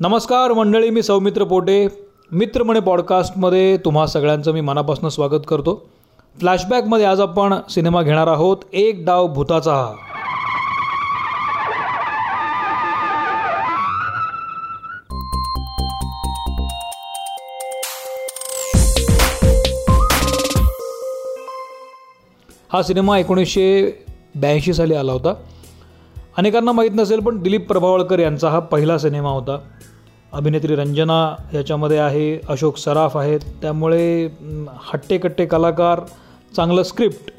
नमस्कार मंडळी मी सौमित्र पोटे. मित्रमणे पॉडकास्टमध्ये तुम्हा सगळ्यांचं मी मनापासून स्वागत करतो. फ्लॅशबॅकमध्ये आज आपण सिनेमा घेणार आहोत एक डाव भूताचा. हा सिनेमा एकोणीसशे ब्याऐंशी साली आला होता. अनेकांना माहीत नसेल पण दिलीप प्रभावळकर यांचा हा पहिला सिनेमा होता. अभिनेत्री रंजना याच्यामध्ये आहे अशोक सराफ आहेत. त्यामुळे हट्टेकट्टे कलाकार चांगलं स्क्रिप्ट.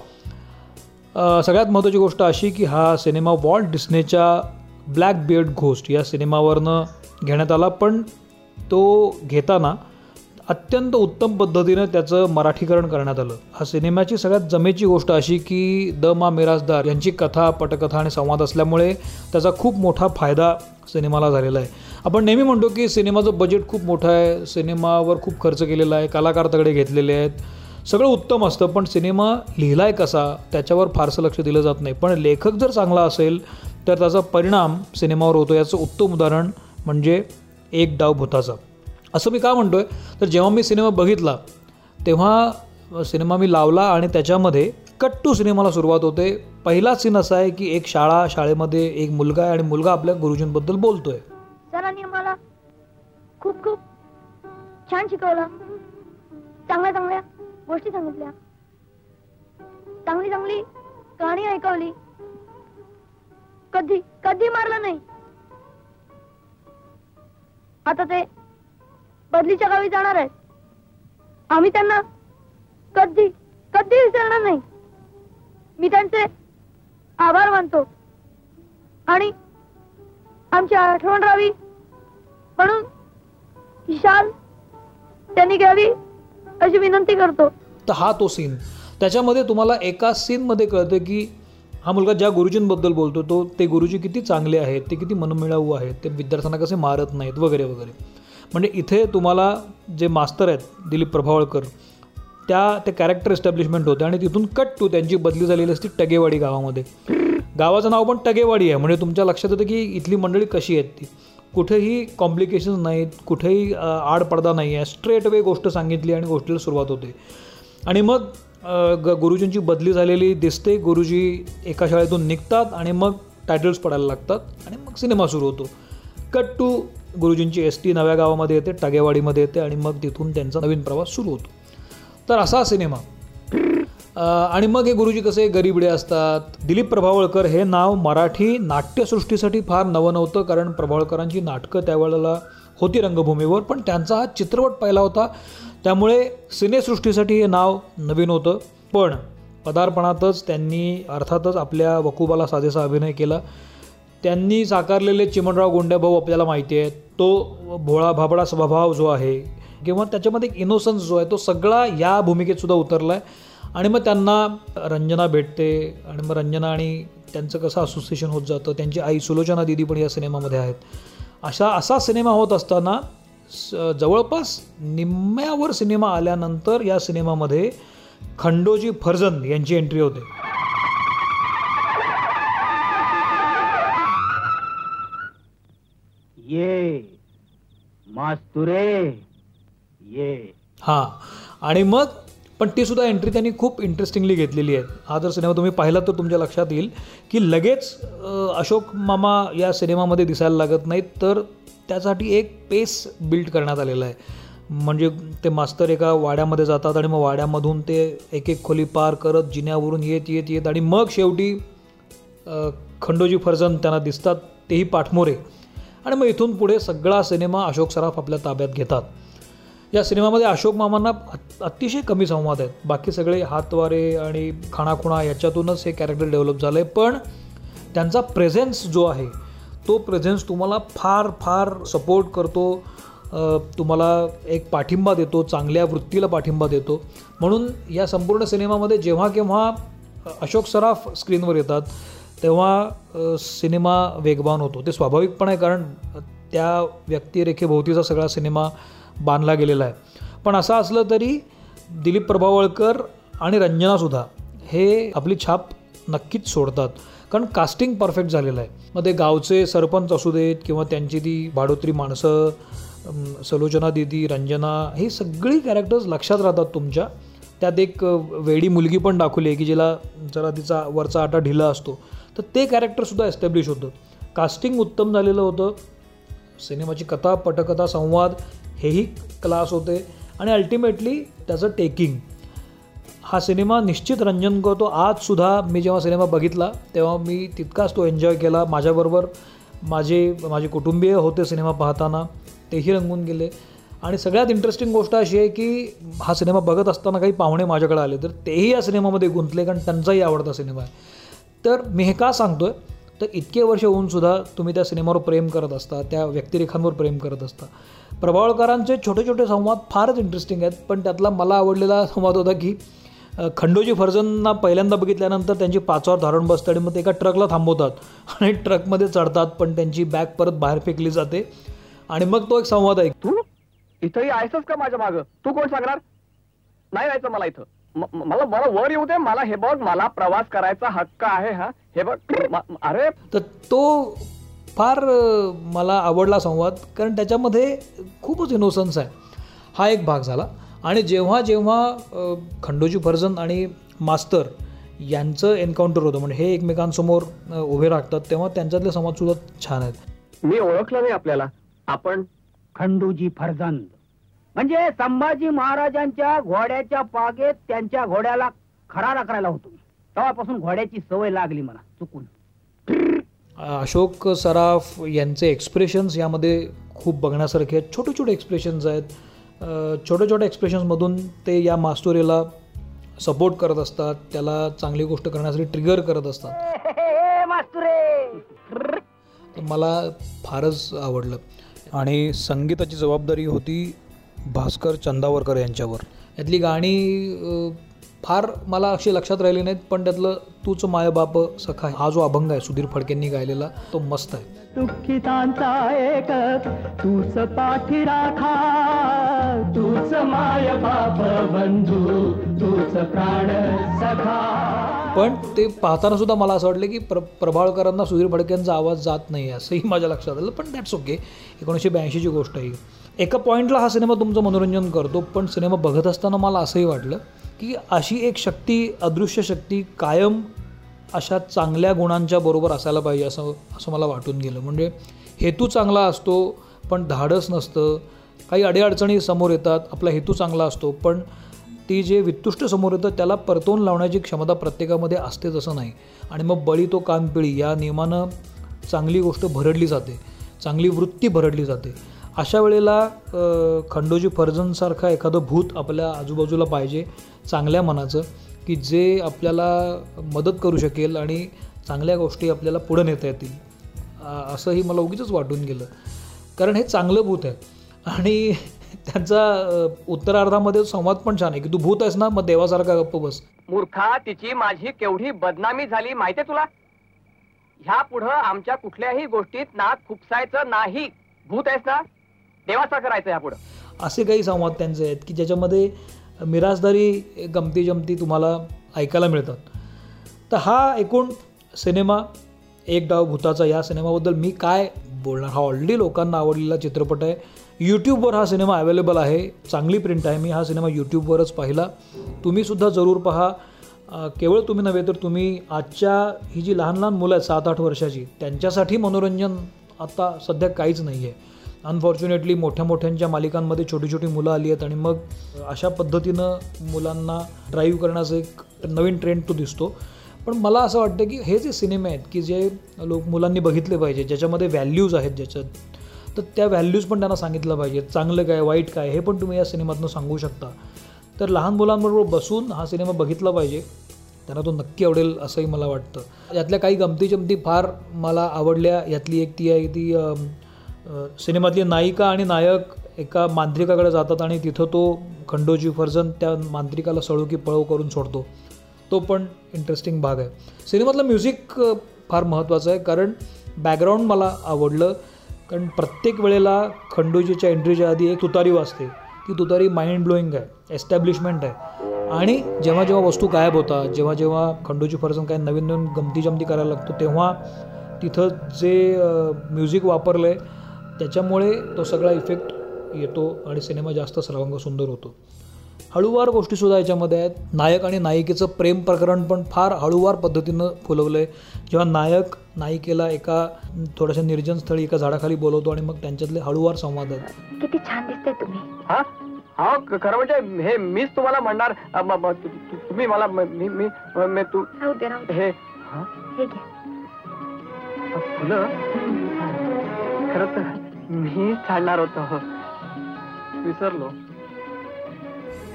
सगळ्यात महत्त्वाची गोष्ट अशी की हा सिनेमा वॉल्ट डिस्नेच्या ब्लॅक बियर्ड घोस्ट या सिनेमावरनं घेण्यात आला पण तो घेताना अत्यंत उत्तम पद्धतीनं त्याचं मराठीकरण करण्यात आलं. हा सिनेमाची सगळ्यात जमेची गोष्ट अशी की द मा मिराजदार यांची कथा पटकथा आणि संवाद असल्यामुळे त्याचा खूप मोठा फायदा सिनेमाला झालेला आहे. आपण नेहमी म्हणतो की सिनेमाचं बजेट खूप मोठं आहे सिनेमावर खूप खर्च केलेला आहे कलाकार तगडे घेतलेले आहेत. सगळं उत्तम असतं पण सिनेमा लिहिला आहे कसा त्याच्यावर फारसं लक्ष दिलं जात नाही. पण लेखक जर चांगला असेल तर त्याचा परिणाम सिनेमावर होतो. याचं उत्तम उदाहरण म्हणजे एक डाव भूताचा. असं मी का म्हणतो आहे तर जेव्हा मी सिनेमा बघितला तेव्हा सिनेमा मी लावला आणि त्याच्यामध्ये कट्टू सिनेमाला सुरुवात होते. पहिला सीन असा आहे की एक शाळा शाळेमध्ये एक मुलगा आहे आणि मुलगा आपल्या गुरुजींबद्दल बोलतोय. सरांनी आम्हाला खूप खूप छान शिकवलं. चांगल्या चांगल्या गोष्टी सांगितल्या. चांगली चांगली कहाणी ऐकवली. कधी कधी मारलं नाही. आता ते बदलीच्या गावी जाणार आहे. आम्ही त्यांना कधी कधी विसरणार नाही. मी त्यांचे आभार मानतो. आणि आमची आठवण राहावी म्हणून ही शाल त्यांनी घ्यावी अशी विनंती करतो. तर हा तो सीन त्याच्यामध्ये तुम्हाला एका सीनमध्ये कळतं की हा मुलगा ज्या गुरुजींबद्दल बोलतो तो ते गुरुजी किती चांगले आहेत ते किती मनमिळावू आहेत ते विद्यार्थ्यांना कसे मारत नाहीत वगैरे वगैरे. म्हणजे इथे तुम्हाला जे मास्तर आहेत दिलीप प्रभावळकर त्या ते कॅरेक्टर एस्टॅब्लिशमेंट होते आणि तिथून कट टू त्यांची बदली झालेली असती टगेवाडी गावामध्ये. गावाचं नाव पण टगेवाडी आहे. म्हणजे तुमच्या लक्षात येतं की इथली मंडळी कशी आहेत ती. कुठेही कॉम्प्लिकेशन्स नाहीत कुठेही आडपडदा नाही आहे स्ट्रेट वे गोष्ट सांगितली आणि गोष्टीला सुरुवात होते. आणि मग ग गुरुजींची बदली झालेली दिसते. गुरुजी एका शाळेतून निघतात आणि मग टायटल्स पडायला लागतात आणि मग सिनेमा सुरू होतो. कट टू गुरुजींची एस टी नव्या गावामध्ये येते टागेवाडीमध्ये येते आणि मग तिथून त्यांचा नवीन प्रवास सुरू होतो. तर असा सिनेमा. आणि मग हे गुरुजी कसे गरीबडे असतात? दिलीप प्रभावळकर हे नाव मराठी नाट्यसृष्टीसाठी फार नवं नव्हतं कारण प्रभावळकरांची नाटकं त्यावेळेला होती रंगभूमीवर पण त्यांचा हा चित्रपट पाहिला होता. त्यामुळे सिनेसृष्टीसाठी हे नाव नवीन होतं. पण पदार्पणातच त्यांनी अर्थातच आपल्या वकुबाला साजेसा अभिनय केला. त्यांनी साकारलेले चिमणराव गोंड्याभाऊ आपल्याला माहिती आहे तो भोळा भाबडा स्वभाव जो आहे किंवा त्याच्यामध्ये एक इनोसन्स जो आहे तो सगळा या भूमिकेतसुद्धा उतरला आहे आणि मग त्यांना रंजना भेटते आणि मग रंजना आणि त्यांचं कसं असोसिएशन होत जातं त्यांची आई सुलोचना दिदी पण या सिनेमामध्ये आहेत. अशा असा सिनेमा होत असताना स- जवळपास निम्म्यावर सिनेमा आल्यानंतर या सिनेमामध्ये खंडोजी फर्जंद यांची एंट्री होते. ये मास्तुरे ये. हा. आणि मग पण ती सुद्धा एंट्री त्यांनी खूप इंटरेस्टिंगली घेतलेली आहे. हा जर सिनेमा तुम्ही पाहिला तर तुमच्या लक्षात येईल की लगेच अशोक मामा या सिनेमामध्ये दिसायला लागत नाहीत तर त्यासाठी एक पेस बिल्ड करण्यात आलेला आहे. म्हणजे ते मास्तर एका वाड्यामध्ये जातात आणि मग वाड्यामधून ते एक एक खोली पार करत जिन्यावरून येत येत येत आणि मग शेवटी खंडोजी फर्जन त्यांना दिसतात तेही पाठमोरे. आणि मग इथून पुढे सगळा सिनेमा अशोक सराफ आपल्या ताब्यात घेतात. या सिनेमामध्ये अशोक मामांना अतिशय कमी संवाद आहेत. बाकी सगळे हातवारे आणि खाणाखुणा याच्यातूनच हे कॅरेक्टर डेव्हलप झालं आहे पण त्यांचा प्रेझेन्स जो आहे तो प्रेझेन्स तुम्हाला फार फार सपोर्ट करतो. तुम्हाला एक पाठिंबा देतो चांगल्या वृत्तीला पाठिंबा देतो. म्हणून या संपूर्ण सिनेमामध्ये जेव्हा केव्हा अशोक सराफ स्क्रीनवर येतात तेव्हा सिनेमा वेगवान होतो. ते स्वाभाविक पण आहे कारण त्या व्यक्तिरेखेभोवतीचा सगळा सिनेमा बांधला गेलेला आहे. पण असं असलं तरी दिलीप प्रभावळकर आणि रंजनासुद्धा हे आपली छाप नक्कीच सोडतात. कारण कास्टिंग परफेक्ट झालेलं आहे. मग ते गावचे सरपंच असू देत किंवा त्यांची ती भाडोत्री माणसं सलोचना दिदी रंजना ही सगळी कॅरेक्टर्स लक्षात राहतात तुमच्या. त्यात एक वेडी मुलगी पण दाखवली आहे की जिला जरा तिचा वरचा आटा ढिला असतो. तर ते कॅरेक्टरसुद्धा एस्टॅब्लिश होतं. कास्टिंग उत्तम झालेलं होतं. सिनेमाची कथा पटकथा संवाद हेही क्लास होते. आणि अल्टिमेटली त्याचं टेकिंग हा सिनेमा निश्चित रंजन करतो. आजसुद्धा मी जेव्हा सिनेमा बघितला तेव्हा मी तितकाच तो एन्जॉय केला माझ्याबरोबर. माझे माझे कुटुंबीय होते सिनेमा पाहताना. तेही रंगून गेले. आणि सगळ्यात इंटरेस्टिंग गोष्ट अशी आहे की हा सिनेमा बघत असताना काही पाहुणे माझ्याकडे आले तर तेही या सिनेमामध्ये गुंतले कारण त्यांचाही आवडता सिनेमा आहे. तर मी हे का सांगतोय? तर इतके वर्ष होऊनसुद्धा तुम्ही त्या सिनेमावर प्रेम करत असता त्या व्यक्तिरेखांवर प्रेम करत असता. प्रभावळकरांचे छोटे छोटे संवाद फारच इंटरेस्टिंग आहेत पण त्यातला मला आवडलेला संवाद होता की खंडोजी फर्जनना पहिल्यांदा बघितल्यानंतर त्यांची पाचावर धारण बसते आणि मग ते एका ट्रकला थांबवतात आणि ट्रकमध्ये चढतात पण त्यांची बॅग परत बाहेर फेकली जाते. आणि मग तो एक संवाद आहे तू? इथंही आहेसच का माझ्या मागं? तू कोण सांगणार? नाही जायचं मला इथं. मला मला वर येऊ दे. मला हे बघ मला प्रवास करायचा हक्क आहे हा. हे बघ. अरे. तर तो फार मला आवडला संवाद कारण त्याच्यामध्ये खूपच इनोसन्स आहे. हा एक भाग झाला. आणि जेव्हा जेव्हा खंडोजी फर्जन आणि मास्तर यांचं एन्काउंटर होतं म्हणजे हे एकमेकांसमोर उभे राहतात तेव्हा त्यांच्यातले संवादसुद्धा छान आहेत. मी ओळखलं नाही आपल्याला. आपण खंडूजी फर्जंद. म्हणजे संभाजी महाराजांच्या घोड्याच्या पागेत त्यांच्या घोड्याला खरारा करायला होतो. तेव्हापासून घोड्याची सवय लागली मला चुकून. अशोक सराफ यांचे एक्सप्रेशन्स यामध्ये खूप बघण्यासारखे आहेत. छोटे छोटे एक्सप्रेशन्स आहेत. छोट्या छोट्या एक्सप्रेशन्समधून ते या मास्टोरीला सपोर्ट करत असतात. त्याला चांगली गोष्ट करण्यासाठी ट्रिगर करत असतात. मला फारच आवडलं. आणि संगीताची जबाबदारी होती भास्कर चंदावरकर यांच्यावर. यातली गाणी फार मला अशी लक्षात राहिली नाहीत पण त्यातलं तूच माय बाप सखा हा जो अभंग आहे सुधीर फडकेंनी गायलेला तो मस्त आहे. दुःखितांचा एक तूच पाठी राखा तूच माय बाप बंधू तूच प्राण सखा. पण ते पाहताना सुद्धा मला असं वाटलं की प्र प्रभाळकरांना सुधीर फडकेंचा आवाज जात नाही असंही माझ्या लक्षात आलं पण दॅट्स ओके एकोणीसशे ब्याऐंशीची गोष्ट आहे ही. एका पॉईंटला हा सिनेमा तुमचं मनोरंजन करतो पण सिनेमा बघत असताना मला असंही वाटलं की अशी एक शक्ती अदृश्य शक्ती कायम अशा चांगल्या गुणांच्या बरोबर असायला पाहिजे असं असं मला वाटून गेलं. म्हणजे हेतू चांगला असतो पण धाडस नसतं. काही अडीअडचणी समोर येतात आपला हेतू चांगला असतो पण ती जे वित्तुष्ट समोर येतं त्याला परतवून लावण्याची क्षमता प्रत्येकामध्ये असते तसं नाही. आणि मग बळी तो कानपिळी या नियमानं चांगली गोष्ट भरडली जाते. चांगली वृत्ती भरडली जाते. अशा वेळेला खंडोजी फर्जनसारखा एखादं भूत आपल्या आजूबाजूला पाहिजे चांगल्या मनाचं की जे आपल्याला मदत करू शकेल आणि चांगल्या गोष्टी आपल्याला पुढं नेता येतील. असंही मला उगीच वाटून गेलं. कारण हे चांगलं भूत आहे. आणि त्यांचा उत्तरार्धामध्ये संवाद पण छान आहे की तू भूत आहेस ना मग देवासारखा गप्प बस. मूर्खा तिची माझी केवढी बदनामी झाली माहितीये तुला? ह्या पुढं आमच्या कुठल्याही गोष्टीत नाक खुपसायचं नाही. भूत आहेस ना? देवाचा करायचं ह्या पुढं. असे काही संवाद त्यांचे आहेत की ज्याच्यामध्ये मिराजदारी गमती जमती तुम्हाला ऐकायला मिळतात. तर हा एकूण सिनेमा एक डाव भूताचा या सिनेमाबद्दल मी काय बोलणार? हा ऑलरेडी लोकांना आवडलेला चित्रपट आहे. यूट्यूबवर हा सिनेमा अवेलेबल आहे. चांगली प्रिंट आहे. मी हा सिनेमा यूट्यूबवरच पाहिला. तुम्हीसुद्धा जरूर पहा. केवळ तुम्ही नव्हे तर तुम्ही आजच्या ही जी लहान लहान मुलं आहेत सात आठ वर्षाची त्यांच्यासाठी मनोरंजन आता सध्या काहीच नाही आहे. अनफॉर्च्युनेटली मोठ्या मोठ्यांच्या मालिकांमध्ये छोटी छोटी मुलं आली आहेत आणि मग अशा पद्धतीनं मुलांना ड्राईव्ह करण्याचा एक नवीन ट्रेंड तो दिसतो. पण मला असं वाटतं की हे जे सिनेमे आहेत की जे लोक मुलांनी बघितले पाहिजे ज्याच्यामध्ये व्हॅल्यूज आहेत ज्याच्यात तर त्या व्हॅल्यूज पण त्यांना सांगितलं पाहिजे. चांगलं काय वाईट काय हे पण तुम्ही या सिनेमातनं सांगू शकता. तर लहान मुलांबरोबर बसून हा सिनेमा बघितला पाहिजे. त्यांना तो नक्की आवडेल असंही मला वाटतं. यातल्या काही गमती जमती फार मला आवडल्या. यातली एक ती आहे ती सिनेमातली नायिका आणि नायक एका मांत्रिकाकडे जातात आणि तिथं तो खंडोजी फर्जन त्या मांत्रिकाला सळू की पळव करून सोडतो. तो पण इंटरेस्टिंग भाग आहे. सिनेमातलं म्युझिक फार महत्त्वाचं आहे. कारण बॅकग्राऊंड मला आवडलं. कारण प्रत्येक वेळेला खंडोजीच्या एंट्रीच्या आधी एक तुतारी वाजते. ती तुतारी माइंड ब्लोईंग आहे एस्टॅब्लिशमेंट आहे. आणि जेव्हा जेव्हा वस्तू गायब होतात जेव्हा जेव्हा खंडोजी फरसन काय नवीन नवीन गमती जमती करायला लागतो तेव्हा तिथं जे म्युझिक वापरलं आहे त्याच्यामुळे तो सगळा इफेक्ट येतो आणि सिनेमा जास्त सर्वांग सुंदर होतो. हळूवार गोष्टीसुद्धा याच्यामध्ये आहेत. नायक आणि नायिकेचं प्रेम प्रकरण पण फार हळूवार पद्धतीनं फुलवलं आहे जेव्हा नायक नायिकेला एका थोड्याशा निर्जन स्थळी एका झाडाखाली बोलवतो आणि मग त्यांच्यातले हळूवार संवाद आहेत. किती छान दिसते तुम्ही. हा? हा खरं म्हणजे हे मीच तुम्हाला म्हणणार? तुम्ही मला म- मी मी मी तू हे फुलं? खरं तर मी छाडणार होतो. विसरलो.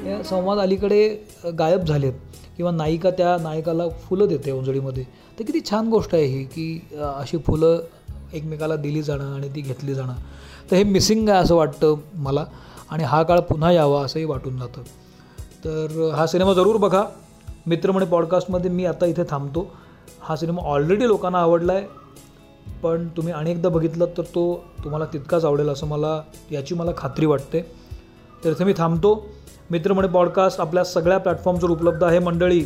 हे संवाद अलीकडे गायब झालेत. किंवा नायिका त्या नायकाला फुलं देते उंजळीमध्ये. तर किती छान गोष्ट आहे ही की अशी फुलं एकमेकाला दिली जाणं आणि ती घेतली जाणं. तर हे मिसिंग आहे असं वाटतं मला. आणि हा काळ पुन्हा यावा असंही वाटून जातं. तर हा सिनेमा जरूर बघा. मित्रमणे पॉडकास्टमध्ये मी आता इथे थांबतो. हा सिनेमा ऑलरेडी लोकांना आवडला आहे पण तुम्ही अनेकदा बघितलं तर तो तुम्हाला तितकाच आवडेल असं मला याची मला खात्री वाटते. तर इथे मी थांबतो. मित्रमणे पॉडकास्ट आपल्या सगळ्या प्लॅटफॉर्मवर उपलब्ध आहे. मंडळी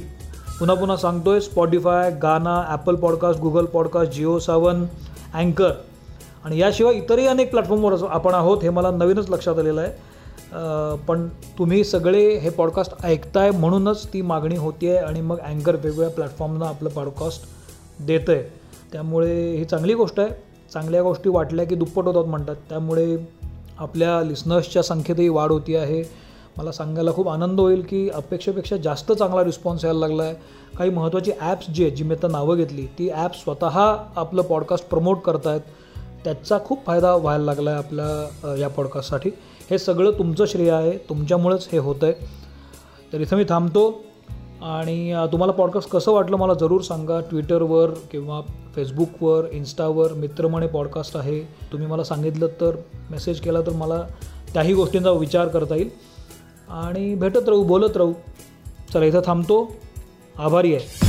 पुन्हा पुन्हा सांगतोय Spotify Gaana Apple podcast Google podcast Jio Saavn अँकर आणि याशिवाय इतरही अनेक प्लॅटफॉर्मवर असं आपण आहोत हे मला नवीनच लक्षात आलेलं आहे. पण तुम्ही सगळे हे पॉडकास्ट ऐकताय म्हणूनच ती मागणी होती आहे आणि मग अँकर वेगवेगळ्या प्लॅटफॉर्मना आपलं पॉडकास्ट देतं आहे त्यामुळे ही चांगली गोष्ट आहे. चांगल्या गोष्टी वाटल्या की दुप्पट होतात म्हणतात. त्यामुळे आपल्या लिस्नर्सच्या संख्येतही वाढ होती आहे. मला सांगायला खूप आनंद होईल की अपेक्षेपेक्षा जास्त चांगला रिस्पॉन्स यायला लागला आहे काही महत्त्वाची ॲप्स जी आहेत जी मी आता नावं घेतली ती ॲप्स स्वतः आपलं पॉडकास्ट प्रमोट करत आहेत त्याचा खूप फायदा व्हायला लागला आहे आपल्या या पॉडकास्टसाठी हे सगळं तुमचं श्रेय आहे. तुमच्यामुळेच हे होतं आहे तर इथं मी थांबतो. आणि तुम्हाला पॉडकास्ट कसं वाटलं मला जरूर सांगा. ट्विटरवर किंवा फेसबुकवर इन्स्टावर मित्रमणे पॉडकास्ट आहे. तुम्ही मला सांगितलं तर मेसेज केला तर मला त्याही गोष्टींचा विचार करता येईल. आणि भेटत राहू बोलत राहू. चला इथं थांबतो. आभारी आहे.